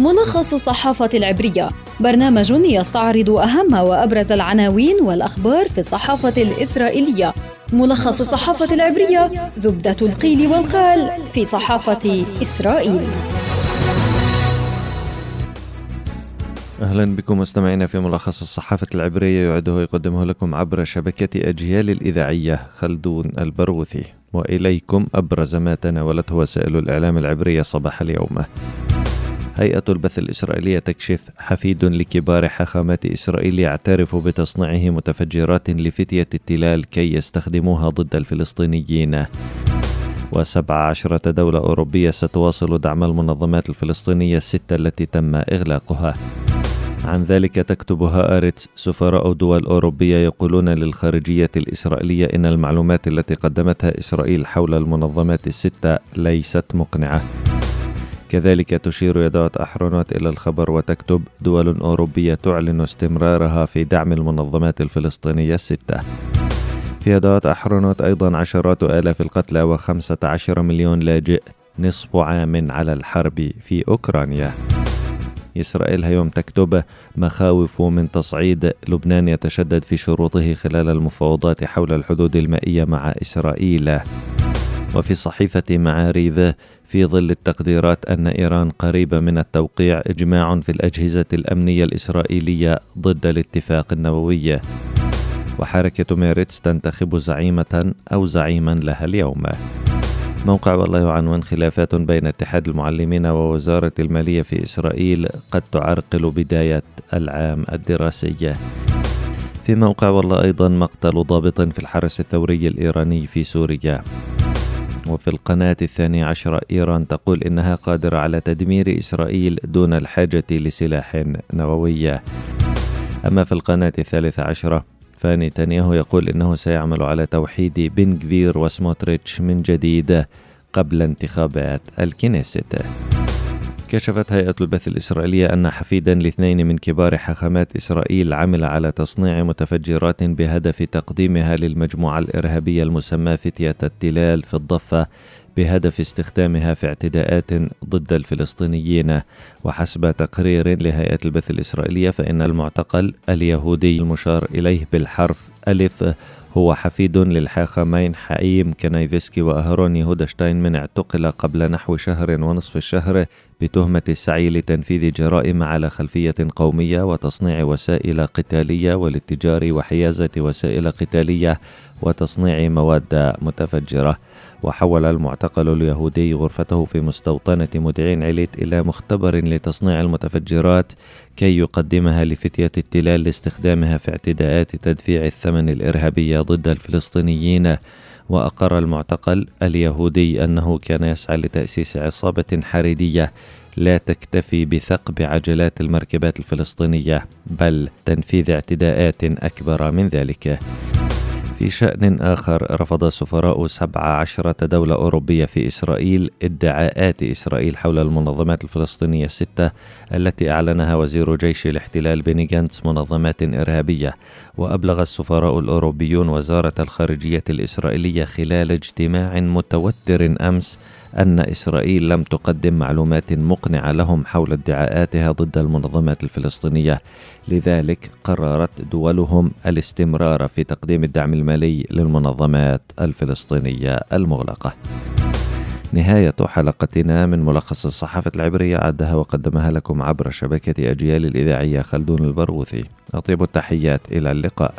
ملخص الصحافة العبرية. برنامج يستعرض أهم وأبرز العناوين والأخبار في الصحافة الإسرائيلية. ملخص الصحافة العبرية زبدة القيل والقال في صحافة إسرائيل. أهلا بكم مستمعينا في ملخص الصحافة العبرية يعده يقدمه لكم عبر شبكة أجيال الإذاعية خلدون البرغوثي وإليكم أبرز ما تناولته وسائل الإعلام العبرية صباح اليوم. هيئة البث الإسرائيلية تكشف حفيد لكبار حاخامات إسرائيل يعترف بتصنيعه متفجرات لفتية التلال كي يستخدموها ضد الفلسطينيين. وسبع عشرة دولة أوروبية ستواصل دعم المنظمات الفلسطينية الستة التي تم إغلاقها. عن ذلك تكتب هآرتس سفراء دول أوروبية يقولون للخارجية الإسرائيلية إن المعلومات التي قدمتها إسرائيل حول المنظمات الستة ليست مقنعة. كذلك تشير يدعوة أحرونوت إلى الخبر وتكتب دول أوروبية تعلن استمرارها في دعم المنظمات الفلسطينية الستة. في يدعوة أحرونوت أيضا عشرات آلاف القتلى وخمسة عشر مليون لاجئ نصف عام على الحرب في أوكرانيا. إسرائيل هيوم تكتب مخاوف من تصعيد لبنان يتشدد في شروطه خلال المفاوضات حول الحدود المائية مع إسرائيل. وفي صحيفة معاريف في ظل التقديرات أن إيران قريبة من التوقيع إجماع في الأجهزة الأمنية الإسرائيلية ضد الاتفاق النووي. وحركة ميريتس تنتخب زعيمة أو زعيما لها اليوم. موقع والله يعنون خلافات بين اتحاد المعلمين ووزارة المالية في إسرائيل قد تعرقل بداية العام الدراسي. في موقع والله أيضا مقتل ضابط في الحرس الثوري الإيراني في سوريا. وفي القناة الثانية عشرة إيران تقول إنها قادرة على تدمير إسرائيل دون الحاجة لسلاح نووي. أما في القناة الثالثة عشرة فنتنياهو يقول إنه سيعمل على توحيد بن جفير وسموتريتش من جديد قبل انتخابات الكنيست. كشفت هيئة البث الإسرائيلية أن حفيدا لاثنين من كبار حاخامات إسرائيل عمل على تصنيع متفجرات بهدف تقديمها للمجموعة الإرهابية المسمى فتية التلال في الضفة بهدف استخدامها في اعتداءات ضد الفلسطينيين. وحسب تقرير لهيئة البث الإسرائيلية فإن المعتقل اليهودي المشار إليه بالحرف ألف هو حفيد للحاخمين حايم كنايفسكي وأهرون يهودشتاين من اعتقل قبل نحو شهر ونصف الشهر بتهمة السعي لتنفيذ جرائم على خلفية قومية وتصنيع وسائل قتالية والاتجار وحيازة وسائل قتالية وتصنيع مواد متفجرة. وحول المعتقل اليهودي غرفته في مستوطنة مدعين عليت إلى مختبر لتصنيع المتفجرات كي يقدمها لفتية التلال لاستخدامها في اعتداءات تدفيع الثمن الإرهابية ضد الفلسطينيين. وأقر المعتقل اليهودي أنه كان يسعى لتأسيس عصابة حريدية لا تكتفي بثقب عجلات المركبات الفلسطينية بل تنفيذ اعتداءات أكبر من ذلك. في شأن آخر رفض سفراء 17 دولة أوروبية في إسرائيل ادعاءات إسرائيل حول المنظمات الفلسطينية الستة التي أعلنها وزير جيش الاحتلال بيني جانتس منظمات إرهابية. وأبلغ السفراء الأوروبيون وزارة الخارجية الإسرائيلية خلال اجتماع متوتر أمس أن إسرائيل لم تقدم معلومات مقنعة لهم حول ادعاءاتها ضد المنظمات الفلسطينية. لذلك قررت دولهم الاستمرار في تقديم الدعم المالي للمنظمات الفلسطينية المغلقة. نهاية حلقتنا من ملخص الصحافة العبرية عدها وقدمها لكم عبر شبكة أجيال الإذاعية خلدون البرغوثي. أطيب التحيات إلى اللقاء.